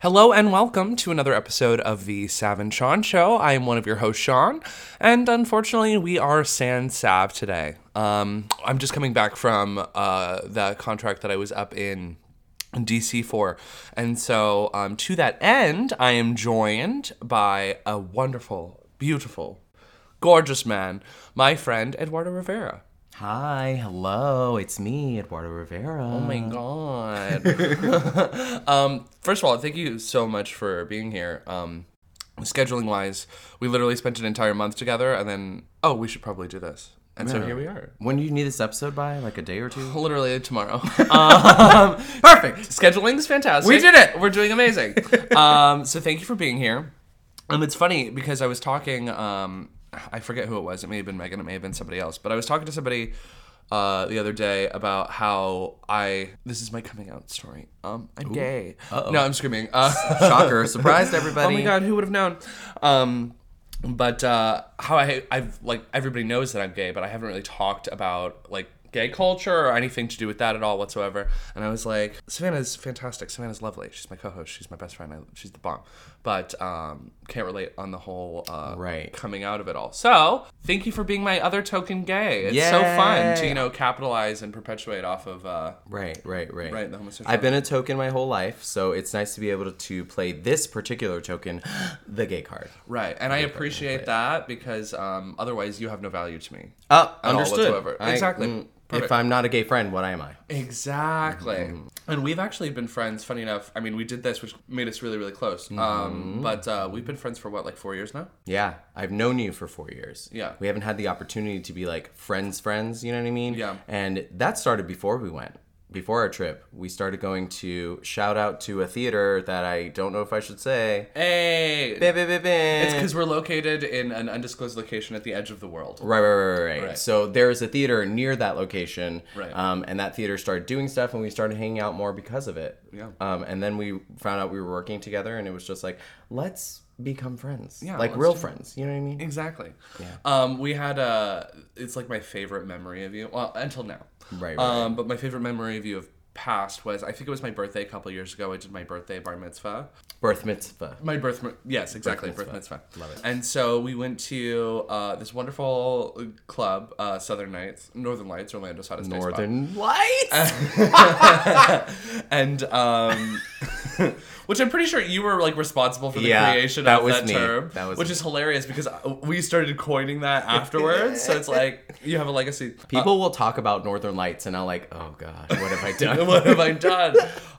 Hello and welcome to another episode of the Sav and Sean Show. I am one of your hosts, Sean, and unfortunately, we are sans Sav today. Um, I'm just coming back from uh, the contract that I was up in DC for, and so um, to that end, I am joined by a wonderful, beautiful, gorgeous man, my friend Eduardo Rivera. Hi, hello, it's me, Eduardo Rivera. Oh my god. um, first of all, thank you so much for being here. Um, scheduling wise, we literally spent an entire month together, and then oh, we should probably do this. And so here we are. When do you need this episode by? Like a day or two? Literally tomorrow. um, Perfect. scheduling is fantastic. We did it! We're doing amazing. um, so thank you for being here. Um, it's funny because I was talking. Um, I forget who it was. It may have been Megan. It may have been somebody else. But I was talking to somebody uh, the other day about how I. This is my coming out story. Um, I'm gay. Uh-oh. No, I'm screaming. Uh, Shocker, surprised everybody. Oh my god, who would have known? Um, but uh, how I I've like everybody knows that I'm gay, but I haven't really talked about like gay culture or anything to do with that at all whatsoever. And I was like, Savannah's fantastic. Savannah's lovely. She's my co-host. She's my best friend. I, she's the bomb. But um, can't relate on the whole uh, Right. coming out of it all. So thank you for being my other token gay. It's so fun to you know capitalize and perpetuate off of uh, Right, right, right. Right, the homosexual- I've been a token my whole life, so it's nice to be able to play this particular token, the gay card. right. And I appreciate that because um, otherwise you have no value to me. Uh, understood. whatsoever. I- Exactly. mm, Perfect. if I'm not a gay friend, what am I? Exactly. Mm-hmm. And we've actually been friends, funny enough. I mean, we did this, which made us really, really close. Mm-hmm. Um, but uh, we've been friends for what, like four years now? Yeah, I've known you for four years. Yeah. We haven't had the opportunity to be like friends, friends, you know what I mean? Yeah. And that started before we went. Before our trip, we started going to shout out to a theater that I don't know if I should say. Hey! Bam, bam, bam. It's because we're located in an undisclosed location at the edge of the world. Right, right, right, right, right. So there's a theater near that location, Right. um, and that theater started doing stuff, and we started hanging out more because of it. Yeah. Um, and then we found out we were working together, and it was just like, let's become friends, Yeah, like real friends. You know what I mean? Exactly. Um, we had a. It's like my favorite memory of you. Well, until now. Right, right, Um, but my favorite memory of you of past was I think it was my birthday a couple years ago. I did my birthday bar mitzvah. Birth mitzvah. My birth, yes, exactly, birth mitzvah. mitzvah. Love it. And so we went to uh, this wonderful club, uh, Southern Nights, Northern Lights, Orlando's hottest. Northern Lights. and um, which I'm pretty sure you were like responsible for the Yeah, creation that of that me. term, That was which me. is hilarious because uh, we started coining that afterwards. so it's like you have a legacy. People will talk about Northern Lights, and I'm like, oh gosh, what have I done? what have I done?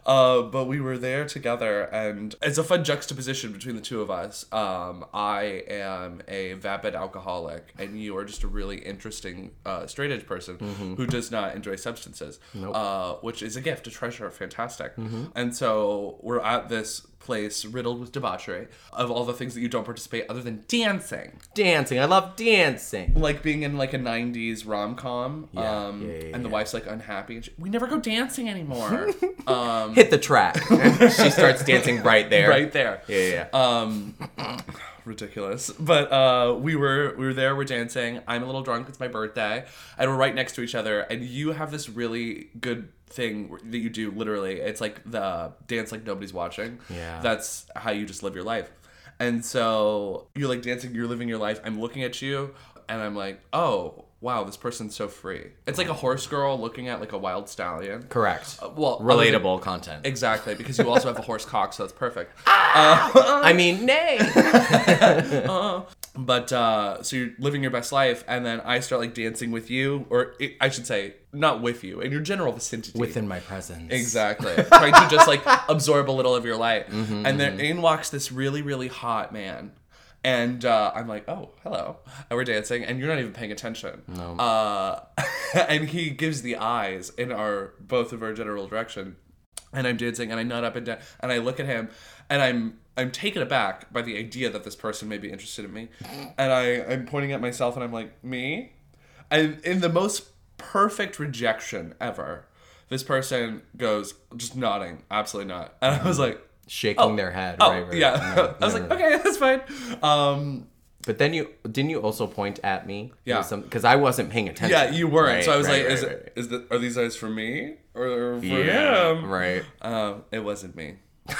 Uh, but we were there together, and it's a fun juxtaposition between the two of us. Um, I am a vapid alcoholic, and you are just a really interesting uh, straight edge person who does not enjoy substances, uh, which is a gift, a treasure, fantastic. And so we're at this place riddled with debauchery of all the things that you don't participate other than dancing dancing. I love dancing. like being in like a 90s rom-com Yeah, um yeah, yeah, and the wife's like unhappy and she, we never go dancing anymore um Hit the track. she starts dancing right there. right there Yeah, yeah. yeah. um ridiculous. But uh we were we were there we're dancing. I'm a little drunk it's my birthday and we're right next to each other and you have this really good thing that you do literally. It's like the dance like nobody's watching. Yeah. that's how you just live your life. And so you're like dancing you're living your life i'm looking at you and i'm like oh wow this person's so free it's like a horse girl looking at like a wild stallion Correct. Uh, well other than- Relatable content. exactly because you also have a horse cock so that's perfect I mean, nay. But uh, so you're living your best life, and then I start like dancing with you, or it, I should say, not with you, in your general vicinity. Within my presence. Exactly. Trying to just like absorb a little of your light. Mm-hmm, and then in walks this really, really hot man. And uh, I'm like, oh, hello. And we're dancing, and you're not even paying attention. No. Uh, and he gives the eyes in our both of our general direction. And I'm dancing and I nut up and down and I look at him and I'm I'm taken aback by the idea that this person may be interested in me. And I, I'm pointing at myself and I'm like, me? And in the most perfect rejection ever, this person goes, just nodding, absolutely not. And I was like, Shaking their head. oh, right, right. yeah. No, I was no, like, no. okay, that's fine. Um, But then you didn't you also point at me? Yeah. Because I wasn't paying attention. yeah, you weren't. Right, so I was right, like, is right, it right. is the are these eyes for me or for Yeah, him? right. Um, it wasn't me.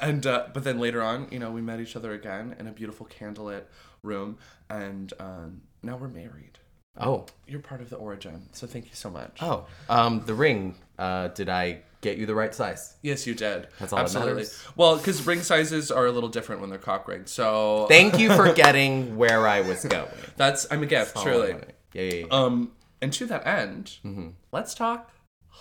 and uh, but then later on, you know, we met each other again in a beautiful candlelit room, and um, now we're married. Oh, You're part of the origin, so thank you so much. oh. Um, the ring. Uh, did I get you the right size? Yes, you did. That's all that Absolutely. matters. Well, because ring sizes are a little different when they're cock rings. So Thank you for getting where I was going. that's I'm a gift, Oh, truly. Yeah, yeah, yeah. Um, and to that end, let's talk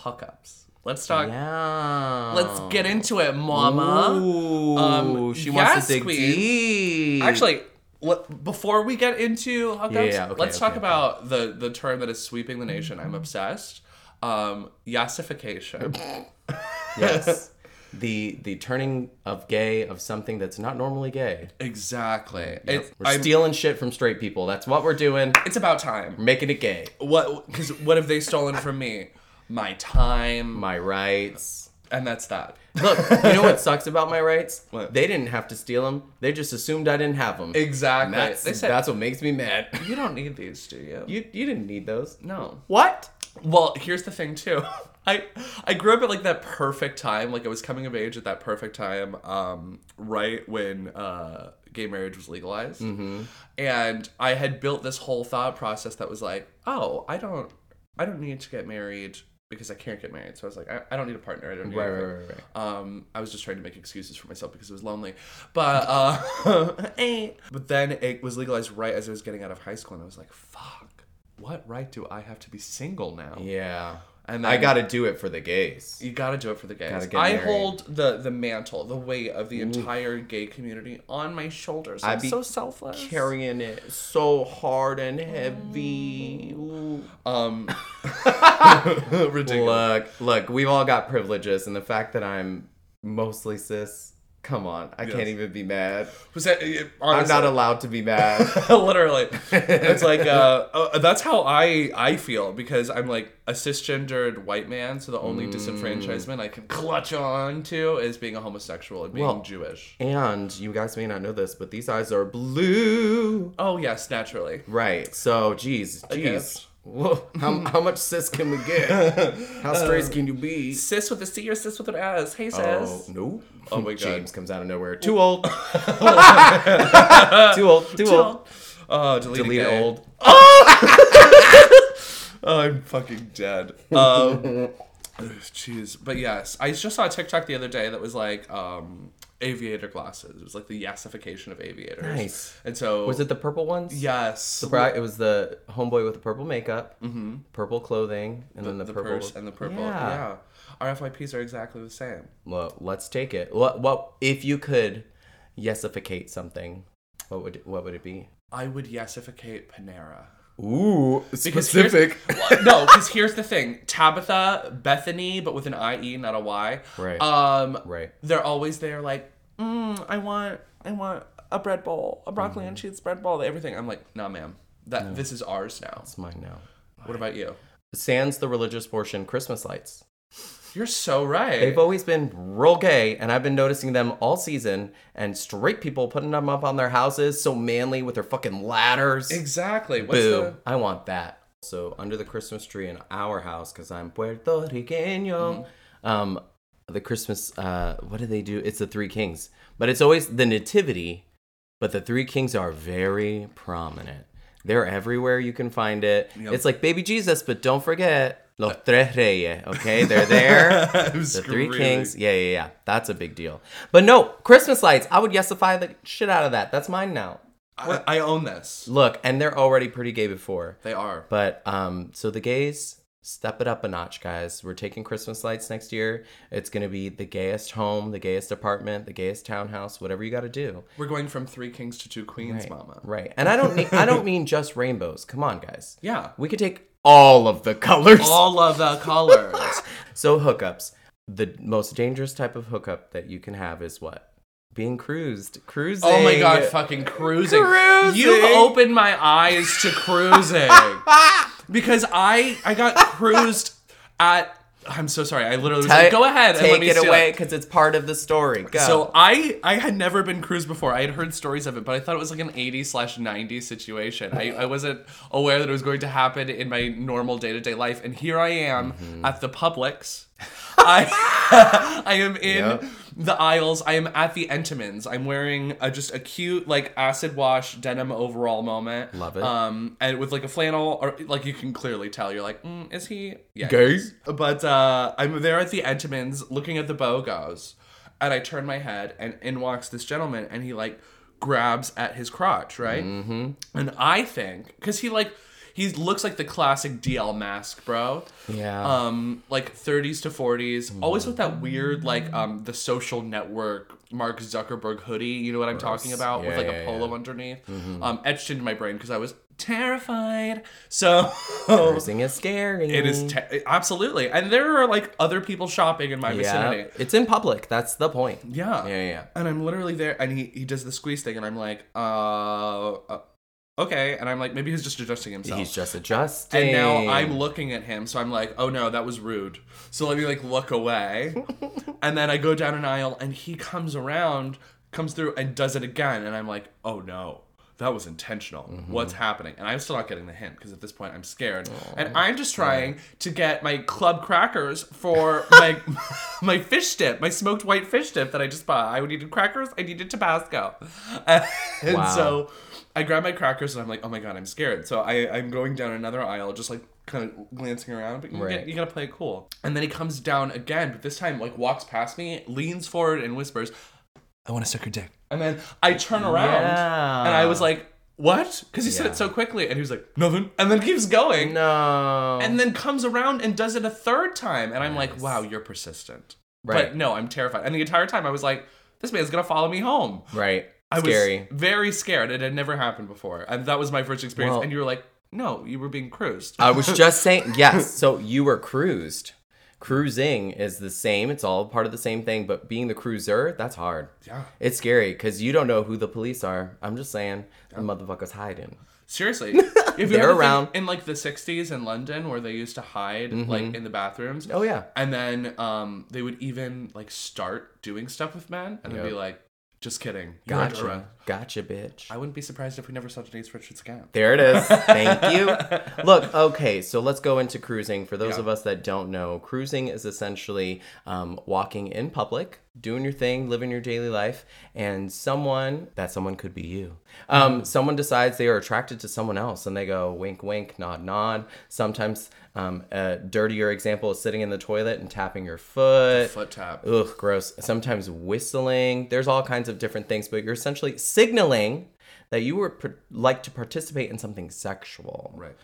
hookups. Let's talk. yeah. Let's get into it, Mama. Ooh, Um, she yes, wants to dig queen. deep. Actually, let, before we get into hookups, Yeah, yeah, okay, let's okay, talk okay. about the the term that is sweeping the nation. I'm obsessed. Um, yassification. yes, the the turning of gay of something that's not normally gay. exactly. Yep. It's, We're I'm- stealing shit from straight people. That's what we're doing. it's about time. We're making it gay. What? Because what have they stolen from me? My time, My rights. and that's that. Look, you know what sucks about my rights? What? They didn't have to steal them. They just assumed I didn't have them. Exactly. That's, said that's what makes me mad. you don't need these, do you? You you didn't need those. no. What? Well, here's the thing too. I I grew up at like that perfect time. Like I was coming of age at that perfect time, um, right when uh, gay marriage was legalized, mm-hmm. and I had built this whole thought process that was like, oh, I don't, I don't need to get married because I can't get married. So I was like, I, I don't need a partner. I don't need Right, right, right, right. Um, I was just trying to make excuses for myself because it was lonely. But uh, eh. but then it was legalized right as I was getting out of high school, and I was like, fuck, what right do I have to be single now? Yeah. And I got to do it for the gays. You gotta do it for the gays. I hold the the mantle, the weight of the entire gay community on my shoulders. I'm be so selfless. Carrying it so hard and heavy. Ooh. Um, ridiculous. Look, look, we've all got privileges, and the fact that I'm mostly cis, come on, I Yes. can't even be mad. Was that, it- I'm not allowed to be mad. literally. It's like uh, uh, that's how I I feel because I'm like a cisgendered white man, so the only Mm. disenfranchisement I can clutch on to is being a homosexual and being Well- Jewish. and you guys may not know this, but these eyes are blue. Oh yes, naturally. Right. So, geez, geez. Whoa, how, how much cis can we get? How straight can you be? Cis with a C or cis with an S? Hey sis. Oh no! Oh my God. James comes out of nowhere. Too old. too old. Too old. Oh, delete, Delete old. Oh, I'm fucking dead. Um, jeez, but yes, I just saw a TikTok the other day that was like um, aviator glasses. It was like the yassification of aviators. Nice. And so Was it the purple ones? Yes. Right. It was the homeboy with the purple makeup, mm-hmm. purple clothing, and then the, the purple purse and the purple. Yeah. Yeah. Our FYPs are exactly the same. Well, let's take it. What? What? If you could yesificate something, what would what would it be? I would yassificate Panera. Ooh, Because Well, no, because here's the thing: Tabitha, Bethany, but with an I E, not a Y. Right. Um. Right. They're always there, like, mm, I want, I want a bread bowl, a broccoli Mm-hmm. and cheese bread bowl, everything. I'm like, nah, ma'am. That this is ours now. It's mine now. What about you? Sans the religious portion, Christmas lights. You're so right. They've always been real gay, and I've been noticing them all season. And straight people putting them up on their houses, so manly with their fucking ladders. exactly. What's Boo! the? I want that. So under the Christmas tree in our house, because I'm Puerto Riqueño. Mm-hmm. Um, the Christmas, uh, what do they do? It's the Three Kings, but it's always the Nativity. But the Three Kings are very prominent. They're everywhere you can find it. Yep. It's like baby Jesus, but don't forget los tres reyes. Okay, they're there. The three screaming. kings. Yeah, yeah, yeah. That's a big deal. But no, Christmas lights. I would yesify the shit out of that. That's mine now. I, I own this. Look, and they're already pretty gay before. They are. But um, so the gays step it up a notch, guys. We're taking Christmas lights next year. It's gonna be the gayest home, the gayest apartment, the gayest townhouse, whatever you got to do. We're going from three kings to two queens, Right. Mama. Right. And I don't need, I don't mean just rainbows. Come on, guys. Yeah. We could take all of the colors. all of the colors. So hookups. The most dangerous type of hookup that you can have is what? Being cruised. Cruising. Oh my god, fucking cruising. Cruising. You've opened my eyes to cruising. because I I got cruised at I'm so sorry. I literally was Ta- like, go ahead and Take let me it steal away because it's part of the story. Go. So I I had never been cruised before. I had heard stories of it, but I thought it was like an 80s slash 90s situation. I, I wasn't aware that it was going to happen in my normal day to day life. And here I am Mm-hmm. at the Publix. I I am in Yep. The aisles. I am at the Entenmann's. I'm wearing a, just a cute like acid wash denim overall moment. Love it. Um, and with like a flannel, or like you can clearly tell. You're like, mm, is he? Yeah. Gay? he. But uh, I'm there at the Entenmann's looking at the BOGOs, and I turn my head, and in walks this gentleman, and he like grabs at his crotch, right? Mm-hmm. And I think, because he like, he looks like the classic DL masc, bro. Yeah. Um, like 30s to 40s, always with that weird like um the social network Mark Zuckerberg hoodie. You know what I'm talking about with like yeah, a yeah. polo underneath, um, etched into my brain because I was terrified. So Cruising is scary. it is te- absolutely, and there are like other people shopping in my Yeah. vicinity. It's in public. That's the point. Yeah. Yeah, yeah. And I'm literally there, and he, he does the squeeze thing, and I'm like, uh, uh okay. And I'm like, maybe he's just adjusting himself. He's just adjusting. and now I'm looking at him, so I'm like, oh no, that was rude. So let me like look away. and then I go down an aisle, and he comes around, comes through, and does it again. And I'm like, oh no. That was intentional. Mm-hmm. What's happening? And I'm still not getting the hint because at this point I'm scared. and I'm just trying to get my club crackers for my my fish dip, my smoked white fish dip that I just bought. I needed crackers. I needed Tabasco. And Wow. so I grab my crackers and I'm like, oh my god, I'm scared. So I, I'm going down another aisle, just like kind of glancing around, but you, Right. get, you gotta play it cool. And then he comes down again, but this time like walks past me, leans forward and whispers, I want to suck your dick. And then I turn around Yeah. and I was like, what? Because he said it so quickly and he was like, nothing. And then keeps going. No. And then comes around and does it a third time. And I'm like, wow, you're persistent. Right. But no, I'm terrified. And the entire time I was like, this man's gonna follow me home. right. I Scary. was very scared. It had never happened before. And that was my first experience. Well- and you were like, no, you were being cruised. I was just saying, yes. So you were cruised. Cruising is the same. It's all part of the same thing. But being the cruiser, that's hard. Yeah. It's scary because you don't know who the police are. I'm just saying, the motherfuckers hiding. Seriously. If They're around. Mm-hmm. in like the 60s in London where they used to hide like in the bathrooms. Oh yeah. And then um, they would even like start doing stuff with men and they'd be like, just kidding. Gotcha. arrest." Gotcha, bitch. I wouldn't be surprised if we never saw Denise Richards again. There it is. Thank you. Look, okay, so let's go into cruising. For those Yeah. of us that don't know, cruising is essentially um, walking in public, doing your thing, living your daily life, and someone, that someone could be you, um, someone decides they are attracted to someone else and they go wink, wink, nod, nod. Sometimes um, a dirtier example is sitting in the toilet and tapping your foot. Foot tap. Ugh, gross. Sometimes whistling. There's all kinds of different things, but you're essentially signaling that you would like to participate in something sexual. Right.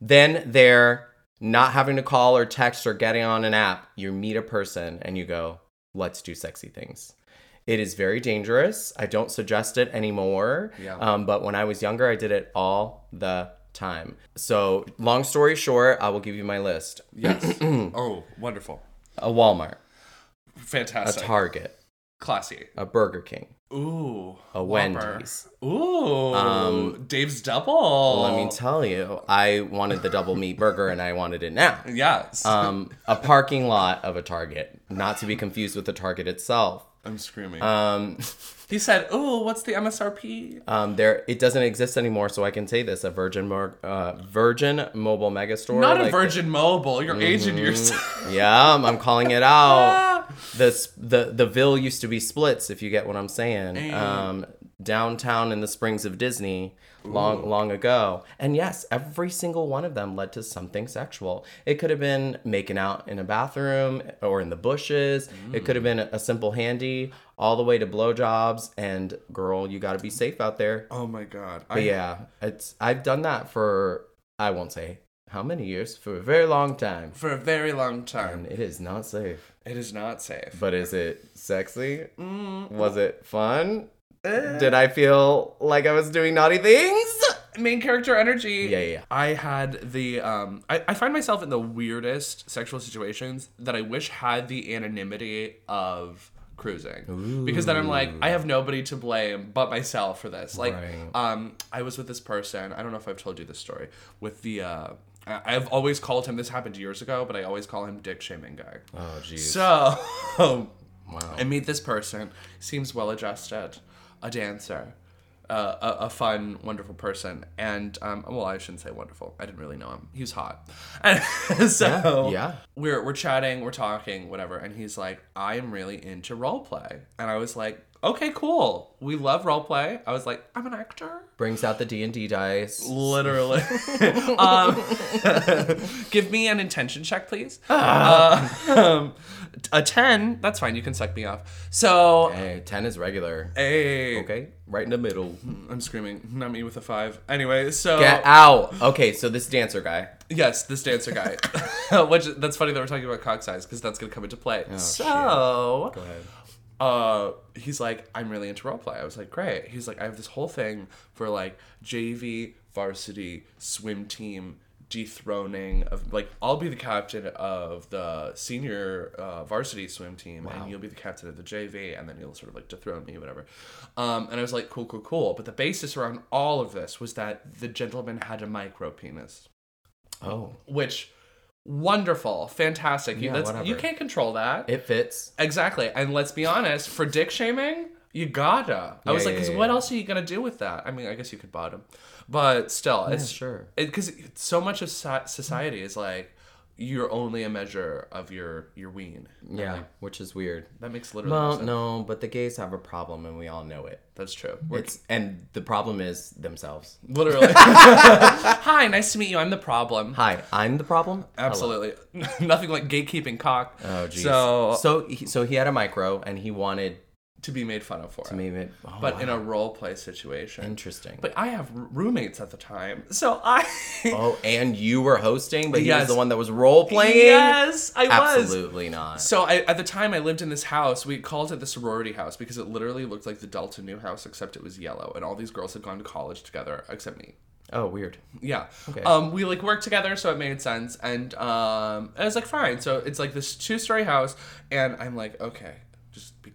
Then they're not having to call or text or getting on an app. You meet a person and you go, let's do sexy things. It is very dangerous. I don't suggest it anymore. Yeah. Um, but when I was younger, I did it all the time. So, long story short, I will give you my list Yes. oh, wonderful. a Walmart, Fantastic. a Target, Classy. a Burger King, Ooh. a Whopper. Wendy's. Ooh. Um, Dave's double. Let me tell you, I wanted the double meat burger and I wanted it now. Yes. Um, a parking lot of a Target, not to be confused with the Target itself. I'm screaming. Um, he said, "Oh, what's the MSRP?" um, there, it doesn't exist anymore, so I can say this: a Virgin, Mor- uh, Virgin Mobile Megastore. Not a like the- Virgin Mobile. You're aging yourself. yeah, I'm calling it out. the the the Ville used to be splits, if you get what I'm saying. Um, downtown in the Springs of Disney, long long ago. And yes, every single one of them led to something sexual. It could have been making out in a bathroom or in the bushes. It could have been a simple handy, all the way to blowjobs. And girl, you got to be safe out there. oh my god. I, yeah, it's I've done that for I won't say how many years for a very long time. For a very long time, And it is not safe. it is not safe. But is it sexy? Mm, Was it fun? Did I feel like I was doing naughty things? main character energy. Yeah, yeah, yeah. I had the um I, I find myself in the weirdest sexual situations that I wish had the anonymity of cruising. Because then I'm like, I have nobody to blame but myself for this. Like Right. um I was with this person, I don't know if I've told you this story, with the uh I've always called him this happened years ago, but I always call him dick shaming guy. Oh jeez. So wow. I meet this person, seems well adjusted, a dancer, uh, a, a fun, wonderful person. And, um, well, I shouldn't say wonderful. I didn't really know him. He was hot. And so yeah. We're, we're chatting, we're talking, whatever. And he's like, I am really into role play. And I was like, okay, cool. We love role play. I was like, I'm an actor. Brings out the D and D dice. Literally. um, give me an intention check, please. Uh, um, a 10, that's fine. You can suck me off. So, Hey, ten is regular. a. Okay, right in the middle. I'm screaming, not me with a five. Anyway, so Get out. Okay, so this dancer guy. yes, this dancer guy, which that's funny that we're talking about cock size because that's gonna come into play. so, Oh, Go ahead. uh, he's like, I'm really into role play. I was like, great. He's like, I have this whole thing for like JV, varsity, swim team dethroning of like I'll be the captain of the senior uh, varsity swim team and you'll be the captain of the JV and then you'll sort of like dethrone me whatever. Um, and I was like cool cool cool. But the basis around all of this was that the gentleman had a micro penis. Oh, which wonderful. Fantastic. You, Yeah, that's, you can't control that. It fits. Exactly. And let's be honest, for dick shaming, you gotta. I Yeah, was like, yeah, because yeah, what else are you gonna do with that? I mean, I guess you could bottom, but still, it's sure. Because so much of society is like, you're only a measure of your your ween. Yeah, like, which is weird. that makes literally no Well, sense. no, but the gays have a problem, and we all know it. That's true. We're It's and the problem is themselves. literally. Hi, nice to meet you. I'm the problem. Hi, I'm the problem. Absolutely. Nothing like gatekeeping cock. Oh, geez. So so he, so he had a micro, and he wanted to be made fun of for to it. it. Oh, but in a role play situation. interesting. But I have roommates at the time, so I. oh, and you were hosting, but he Yes. was the one that was role playing. Yes, I was. Absolutely not. So I, at the time I lived in this house, we called it the sorority house because it literally looked like the Delta Nu House, except it was yellow, and all these girls had gone to college together, except me. Oh, weird. Yeah. Okay. Um, we like worked together, so it made sense, and um, I was like, fine. So it's like this two-story house, and I'm like, okay,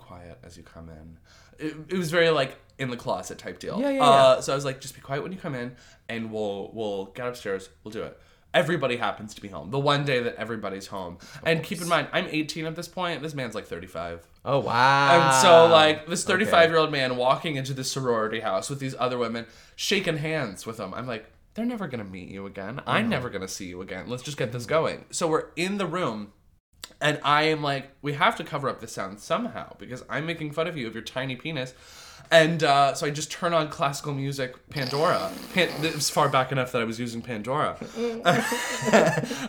quiet as you come in. It, it was very like in the closet type deal. Yeah, yeah, Uh, so I was like, just be quiet when you come in, and we'll we'll get upstairs. We'll do it. Everybody happens to be home. The one day that everybody's home. and keep in mind, I'm 18 at this point. This man's like 35. Oh wow. And so, like, this 35 Okay. year old man walking into this sorority house with these other women, shaking hands with them. I'm like, they're never going to meet you again. I'm never going to see you again. Let's just get this going. So, we're in the room, and I am like, we have to cover up the sound somehow because I'm making fun of you of your tiny penis. And uh, so I just turn on classical music, Pandora. Pan- it was far back enough that I was using Pandora.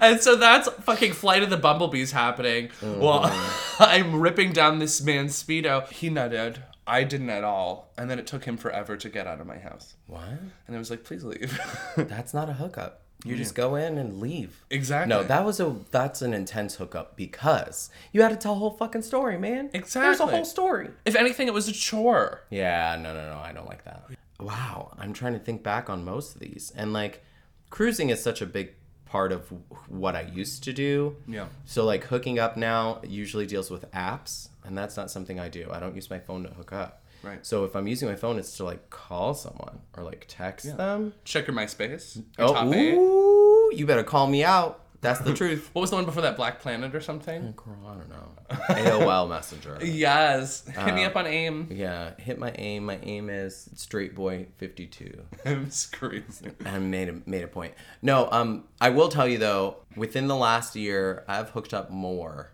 and so that's fucking Flight of the Bumblebees happening. Well, I'm ripping down this man's Speedo. He nutted. I didn't at all. And then it took him forever to get out of my house. What? And I was like, please leave. That's not a hookup. You just go in and leave. exactly. No, that was a that's an intense hookup because you had to tell a whole fucking story, man. Exactly. There's a whole story. If anything, it was a chore. Yeah, no, no, no, I don't like that. Wow, I'm trying to think back on most of these, and like, cruising is such a big part of what I used to do. Yeah. So like hooking up now usually deals with apps, and that's not something I do. I don't use my phone to hook up. Right. So if I'm using my phone, it's to like call someone or like text them. Check your MySpace. Your Oh, ooh, you better call me out. That's the truth. What was the one before that? Black Planet or something? Girl, I don't know. AOL Messenger. Yes. Hit me up on AIM. Yeah, hit my aim. My aim is straight boy 52. I'm screaming. I made a made a point. No, um, I will tell you though, within the last year, I've hooked up more,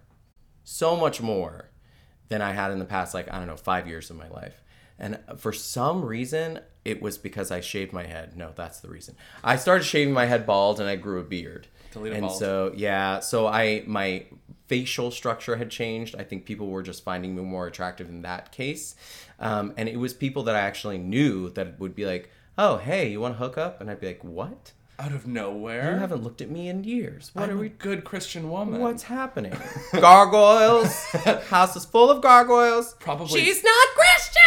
so much more, than I had in the past. Like I don't know, five years of my life. And for some reason, it was because I shaved my head. No, that's the reason. I started shaving my head bald, and I grew a beard. A and bald. so yeah, so I my facial structure had changed. I think people were just finding me more attractive in that case. Um, and it was people that I actually knew that would be like, "Oh, hey, you want to hook up?" And I'd be like, "What? Out of nowhere. You haven't looked at me in years. What I'm are a we? good Christian woman. What's happening? gargoyles. House is full of gargoyles. Probably- She's not Christian.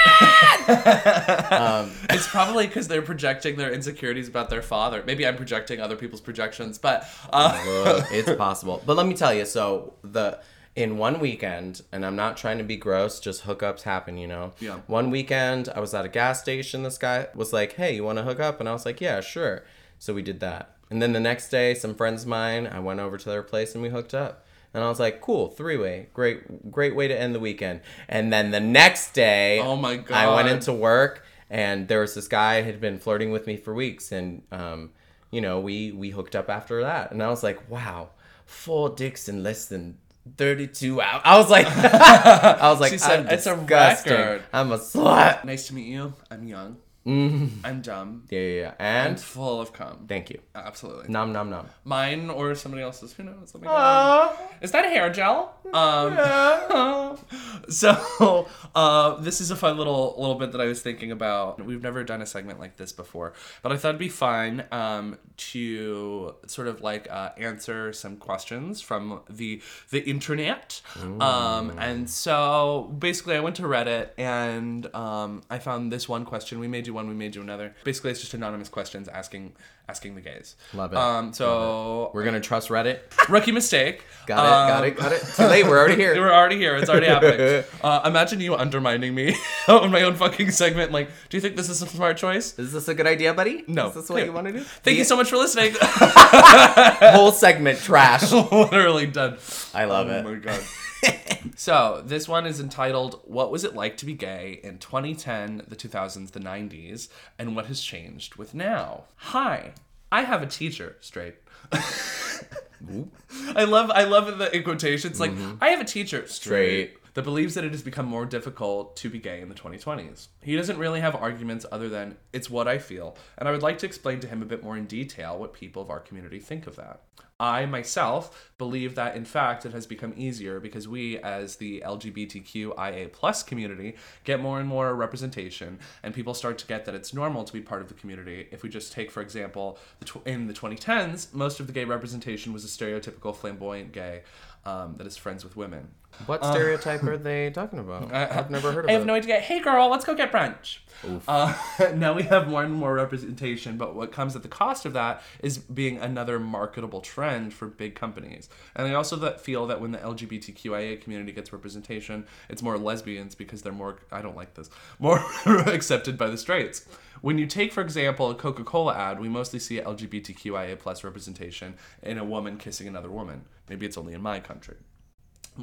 it's probably because they're projecting their insecurities about their father. Maybe I'm projecting other people's projections, but uh, Uh, it's possible. But let me tell you, so the in one weekend, and I'm not trying to be gross, just hookups happen, you know. Yeah. One weekend, I was at a gas station. This guy was like, "Hey, you want to hook up?" And I was like, "Yeah, sure." So we did that. And then the next day, some friends of mine, I went over to their place and we hooked up. And I was like, "Cool, three way, great, great way to end the weekend." And then the next day, Oh my god, I went into work and there was this guy had been flirting with me for weeks and um you know we we hooked up after that and i was like wow four dicks in less than 32 hours i was like i was like She said, I'm "It's a record." i'm a slut nice to meet you. I'm young. Mm-hmm. I'm dumb. yeah yeah, yeah. I'm and full of cum. thank you Absolutely. nom nom nom Mine or somebody else's. Who knows? Let me know. Is that hair gel? Um, so uh, this is a fun little little bit that I was thinking about. We've never done a segment like this before, but I thought it'd be fun um, to sort of like uh, answer some questions from the the internet. Um, and so basically, I went to Reddit and um, I found this one question. We made you one. We made you another. Basically, it's just anonymous questions asking asking the gays. Love it. Um, so we're gonna trust reddit rookie mistake. got it got it got it too late we're already here We're already here. It's already happening. Uh, imagine you undermining me on my own fucking segment. Like, do you think this is a smart choice? is this a good idea buddy No. is this what you want to do Thank you so much for listening. whole segment trash Literally done. i love oh it Oh my god. so this one is entitled "What Was It Like to Be Gay in 2010, the 2000s, the 90s, and What Has Changed with Now." Hi, I have a teacher. Straight. I love I love the in quotations like mm-hmm. I have a teacher Straight. That believes that it has become more difficult to be gay in the 2020s. He doesn't really have arguments other than it's what I feel, and I would like to explain to him a bit more in detail what people of our community think of that. I myself believe that in fact it has become easier because we as the LGBTQIA plus community get more and more representation and people start to get that it's normal to be part of the community. If we just take for example in the 2010s most of the gay representation was a stereotypical flamboyant gay um, that is friends with women. What stereotype are they talking about I, i've never heard of it. I have it no idea. Hey, girl, let's go get brunch. Uh, now we have more and more representation, but what comes at the cost of that is being another marketable trend for big companies. And I also that feel that when the LGBTQIA community gets representation, it's more lesbians because they're more. I don't like this. More accepted by the straights. When you take, for example, a Coca-Cola ad, we mostly see LGBTQIA plus representation in a woman kissing another woman. Maybe it's only in my country.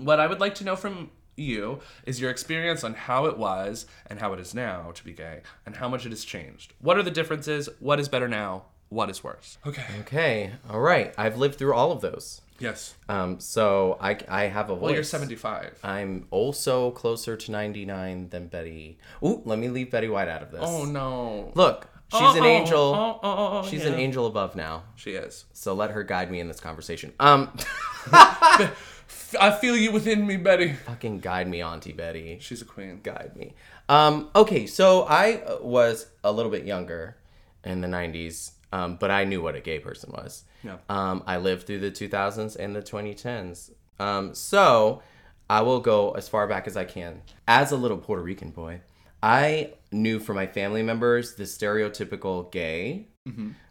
What I would like to know from you is your experience on how it was and how it is now to be gay and how much it has changed. What are the differences? What is better now? What is worse? Okay. Okay, all right. I've lived through all of those. Yes. Um, so I, I have a voice. Well, you're 75. I'm also closer to 99 than Betty. Ooh, let me leave Betty White out of this. Oh no. Look, she's an Uh-oh. angel. Oh, oh, oh, she's yeah. an angel above now. She is. So let her guide me in this conversation. Um, F- I feel you within me, Betty. fucking guide me, Auntie Betty. She's a queen. Guide me. Um, okay, so I uh, was a little bit younger in the 90s, um, but I knew what a gay person was. Yeah. Um, I lived through the 2000s and the 2010s. Um, so I will go as far back as I can. As a little Puerto Rican boy, I knew from my family members the stereotypical gay,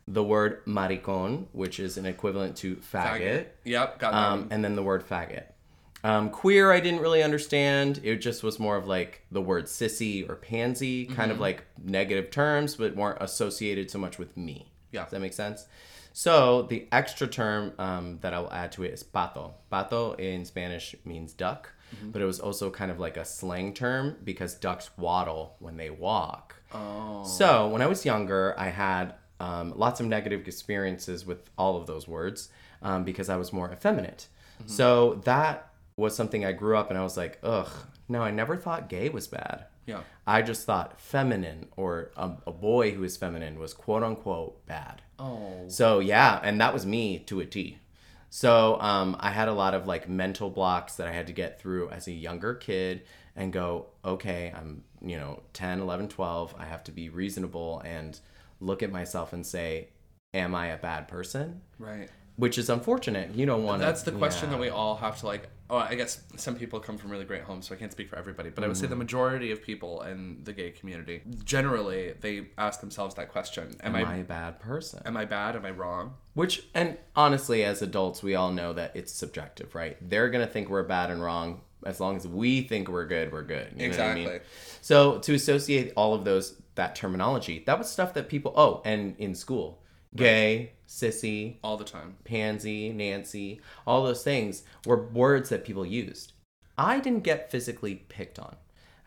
the word maricon, which is an equivalent to faggot, Yep, got that. um, and then the word faggot. Um, queer, I didn't really understand. It just was more of like the word sissy or pansy, kind of like negative terms, but weren't associated so much with me. Yeah. Does that make sense? So the extra term um, that I will add to it is pato. Pato in Spanish means duck, but it was also kind of like a slang term because ducks waddle when they walk. Oh. So when I was younger, I had um, lots of negative experiences with all of those words um, because I was more effeminate. So that was something I grew up and I was like, ugh, no, I never thought gay was bad. Yeah. I just thought feminine or a, a boy who is feminine was quote unquote bad. Oh. So yeah, and that was me to a T. So um, I had a lot of like mental blocks that I had to get through as a younger kid and go, okay, I'm, you know, 10, 11, 12. I have to be reasonable and look at myself and say, am I a bad person? Right. which is unfortunate. You don't want to. That's the question that we all have to like. Oh, I guess some people come from really great homes, so I can't speak for everybody. But I would say Mm-hmm. the majority of people in the gay community, generally, they ask themselves that question: Am, Am I, I a bad person? am I bad? Am I wrong? Which, and honestly, as adults, we all know that it's subjective, right? They're gonna think we're bad and wrong. As long as we think we're good, we're good. You know what I mean? Exactly. So to associate all of those that terminology, that was stuff that people. Oh, and in school, gay, sissy, All the time. pansy, Nancy, all those things were words that people used. I didn't get physically picked on.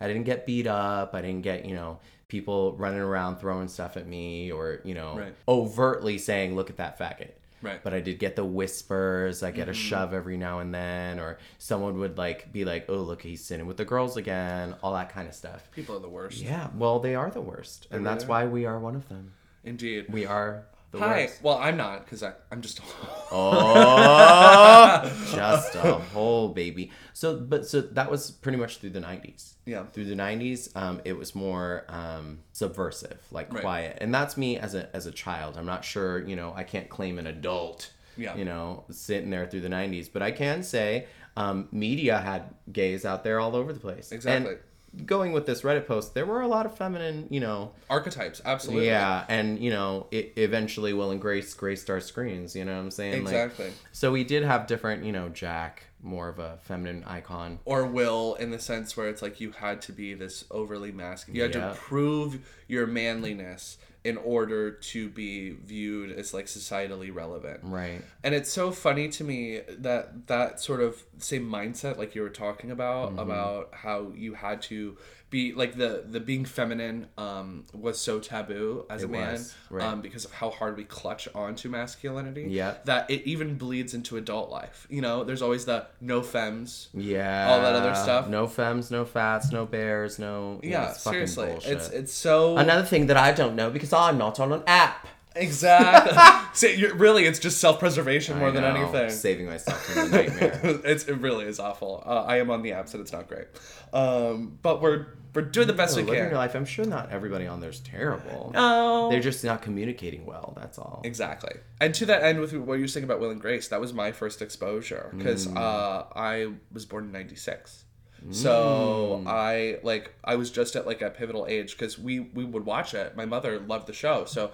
I didn't get beat up. I didn't get, you know, people running around throwing stuff at me or, you know, Right. overtly saying, look at that faggot. Right. But I did get the whispers. I get a mm-hmm. shove every now and then, or someone would like be like, "Oh, look, he's sitting with the girls again," all that kind of stuff. People are the worst. Yeah, well, they are the worst, and that's really why we are one of them. Indeed. We are the Hi. worst. Well, I'm not because I'm just. A Oh, just a whole baby. So, but so that was pretty much through the '90s. Yeah. Through the '90s, um, it was more um, subversive, like Right. quiet, and that's me as a as a child. I'm not sure, you know, I can't claim an adult. Yeah. You know, sitting there through the '90s, but I can say, um, media had gays out there all over the place. Exactly. And going with this Reddit post, there were a lot of feminine, you know, Archetypes, absolutely. yeah, and you know, it eventually Will and Grace graced our screens. You know what I'm saying? Like, Exactly. so we did have different, you know, Jack, more of a feminine icon. Or will in the sense where it's like you had to be this overly masculine. You had Yeah. to prove your manliness in order to be viewed as like societally relevant. Right. And it's so funny to me that that sort of same mindset, like you were talking about, Mm-hmm. about how you had to be like the the being feminine um, was so taboo as a man was, right. um, because of how hard we clutch onto masculinity. Yeah. that it even bleeds into adult life. You know, there's always the no femmes. Yeah. All that other stuff. No femmes, no fats, no bears, no. Yeah, it's seriously, it's it's so Another thing that I don't know because I'm not on an app. exactly. See, you're, really, it's just self preservation more than anything. Saving myself from the nightmare. it's it really is awful. Uh, I am on the apps and it's not great. Um, but we're we're doing the best No, we living your can. life. I'm sure not everybody on there's terrible. No. They're just not communicating well. That's all. Exactly. And to that end, with what you were saying about Will and Grace, that was my first exposure because Mm. uh, I was born in '96. So Mm. I like I was just at like a pivotal age because we we would watch it. My mother loved the show, so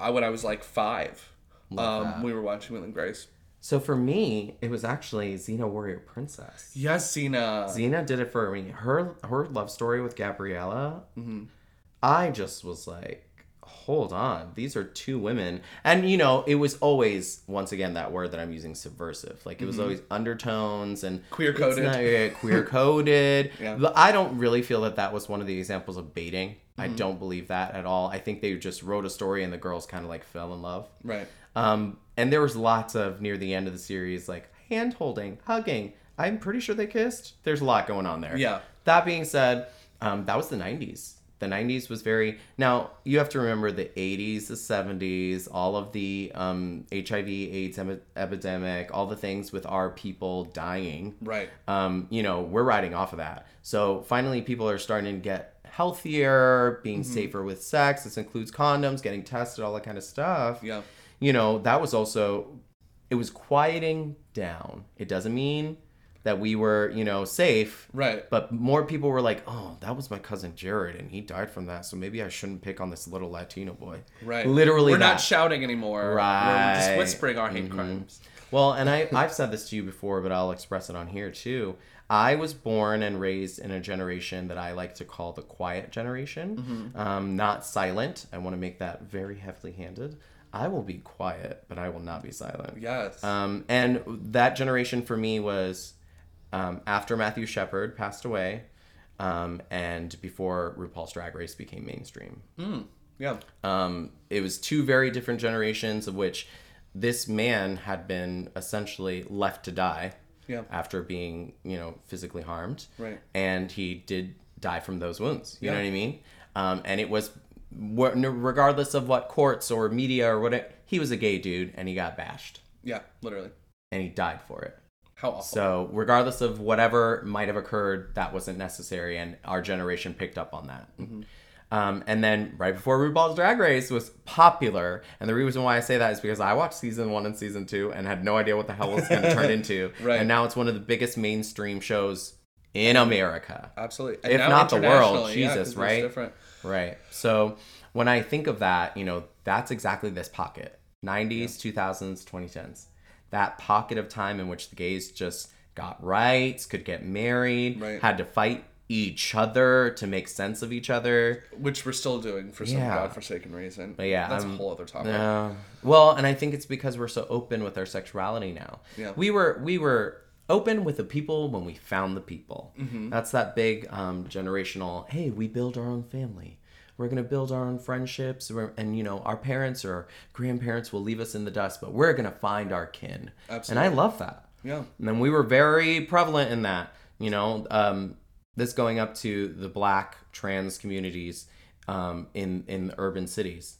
I when I was like five, um, we were watching Will and Grace. So for me, it was actually Xena Warrior Princess. Yes, Cena. Xena did it for me. Her her love story with Gabriella. Mm-hmm. I just was like, hold on, these are two women, and you know, it was always once again that word that I'm using, subversive. Like it was always undertones and Queer coded. queer coded. Yeah. But I don't really feel that that was one of the examples of baiting. I don't believe that at all. I think they just wrote a story and the girls kind of like fell in love. Right. Um, and there was lots of near the end of the series, like hand holding, hugging. I'm pretty sure they kissed. There's a lot going on there. Yeah. That being said, um, that was the 90s. The 90s was very. Now, you have to remember the 80s, the 70s, all of the um, HIV, AIDS em- epidemic, all the things with our people dying. Right. Um, you know, we're riding off of that. So finally, people are starting to get healthier, being Mm-hmm. safer with sex. This includes condoms, getting tested, all that kind of stuff Yeah. you know, that was also it was quieting down. It doesn't mean that we were, you know, safe. Right. But more people were like, "Oh, that was my cousin Jared, and he died from that, so maybe I shouldn't pick on this little Latino boy." Right. Literally, We're not shouting anymore. Right. We're just Mm-hmm. whispering our hate crimes. Well, and I I've said this to you before, but I'll express it on here too. I was born and raised in a generation that I like to call the quiet generation, um, not silent. I want to make that very heavily handed. I will be quiet, but I will not be silent. Yes. Um, and that generation for me was um, after Matthew Shepard passed away, um, and before RuPaul's Drag Race became mainstream. yeah. Um, it was two very different generations of which this man had been essentially left to die Yeah. after being, you know, physically harmed. Right. And he did die from those wounds. You know what I mean? Um, and it was, regardless of what courts or media or what, he was a gay dude and he got bashed Yeah. Literally. and he died for it. How awful. So, regardless of whatever might have occurred, that wasn't necessary, and our generation picked up on that. Mm-hmm. Um, and then right before RuPaul's Drag Race was popular, and the reason why I say that is because I watched season one and season two and had no idea what the hell it was going to turn into. Right. And now it's one of the biggest mainstream shows in America. Absolutely. If not the world, yeah, Jesus, it's right? Different. Right. So when I think of that, you know, that's exactly this pocket 90s, 2000s, 2010s. That pocket of time in which the gays just got rights, could get married, Right. had to fight each other to make sense of each other. Which we're still doing for some Yeah. godforsaken reason. But yeah, that's a whole other topic. Well, and I think it's because we're so open with our sexuality now. Yeah. We were we were open with the people when we found the people. Mm-hmm. That's that big um, generational. Hey, we build our own family. We're gonna build our own friendships, and you know our parents or grandparents will leave us in the dust, but we're gonna find our kin. And I love that. Yeah. And then we were very prevalent in that. You know, um, this going up to the black trans communities um, in in urban cities.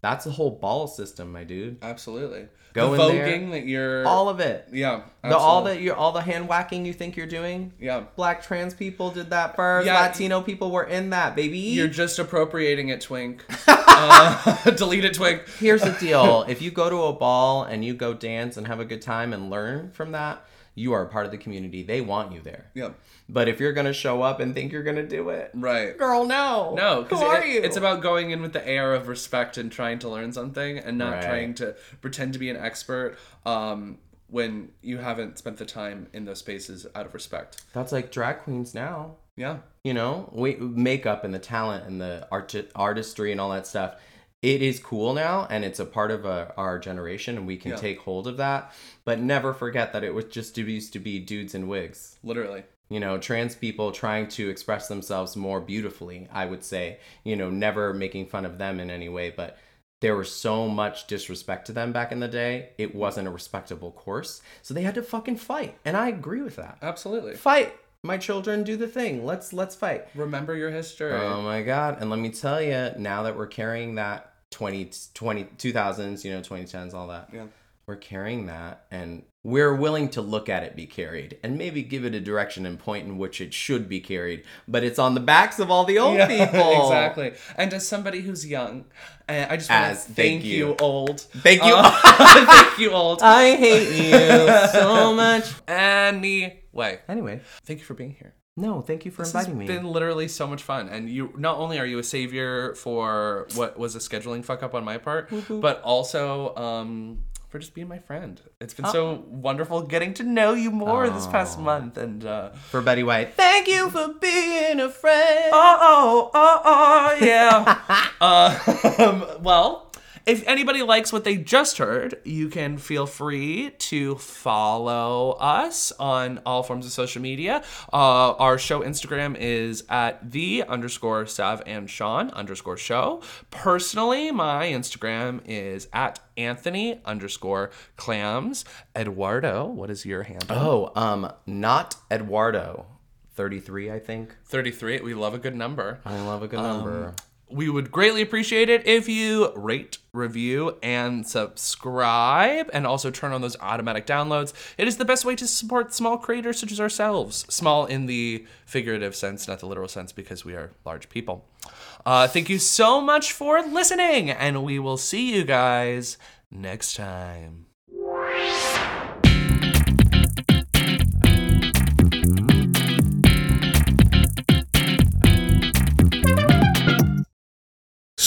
That's a whole ball system, my dude. Absolutely. Go the in there. voguing that you're All of it. Yeah. The all that you all the hand whacking you think you're doing. Yeah. Black trans people did that first. Yeah. Latino people were in that, baby. You're just appropriating it, Twink. uh, delete it, Twink. Here's the deal: if you go to a ball and you go dance and have a good time and learn from that, you are a part of the community. They want you there. Yeah. But if you're gonna show up and think you're gonna do it, Right. girl, no, No, who are it, you? it's about going in with the air of respect and trying to learn something and not Right. trying to pretend to be an expert um, when you haven't spent the time in those spaces out of respect. That's like drag queens now. Yeah. You know, we makeup and the talent and the art artistry and all that stuff. It is cool now, and it's a part of uh our generation, and we can Yeah. take hold of that. But never forget that it was just used to be dudes in wigs. Literally. You know, trans people trying to express themselves more beautifully. I would say, you know, never making fun of them in any way, but there was so much disrespect to them back in the day. It wasn't a respectable course, so they had to fucking fight, and I agree with that. Absolutely. Fight, my children, do the thing. Let's let's fight. Remember your history. Oh my god. And let me tell you, now that we're carrying that 20, 20 2000s, you know, 2010s, all that. Yeah. We're carrying that and we're willing to look at it be carried and maybe give it a direction and point in which it should be carried, but it's on the backs of all the old Yeah, people. exactly. And as somebody who's young, uh, I just want As- to thank thank you. you, old. Thank you. Uh, thank you, old. I hate you so much. Anyway, Anyway, thank you for being here. no, thank you for This inviting me. been literally so much fun, and you not only are you a savior for what was a scheduling fuck up on my part, but also um, for just being my friend. It's been so wonderful getting to know you more this past month, and uh, for Betty White. Thank you for being a friend. oh, oh, oh, yeah. um, well, if anybody likes what they just heard, you can feel free to follow us on all forms of social media. Uh, our show Instagram is at the underscore Sav and Sean underscore show. Personally, my Instagram is at Anthony underscore clams. Eduardo, what is your handle? Oh, um, not Eduardo. 33, I think. 33. We love a good number. I love a good Um, number. We would greatly appreciate it if you rate, review, and subscribe, and also turn on those automatic downloads. It is the best way to support small creators such as ourselves. Small in the figurative sense, not the literal sense, because we are large people. Uh, thank you so much for listening, and we will see you guys next time.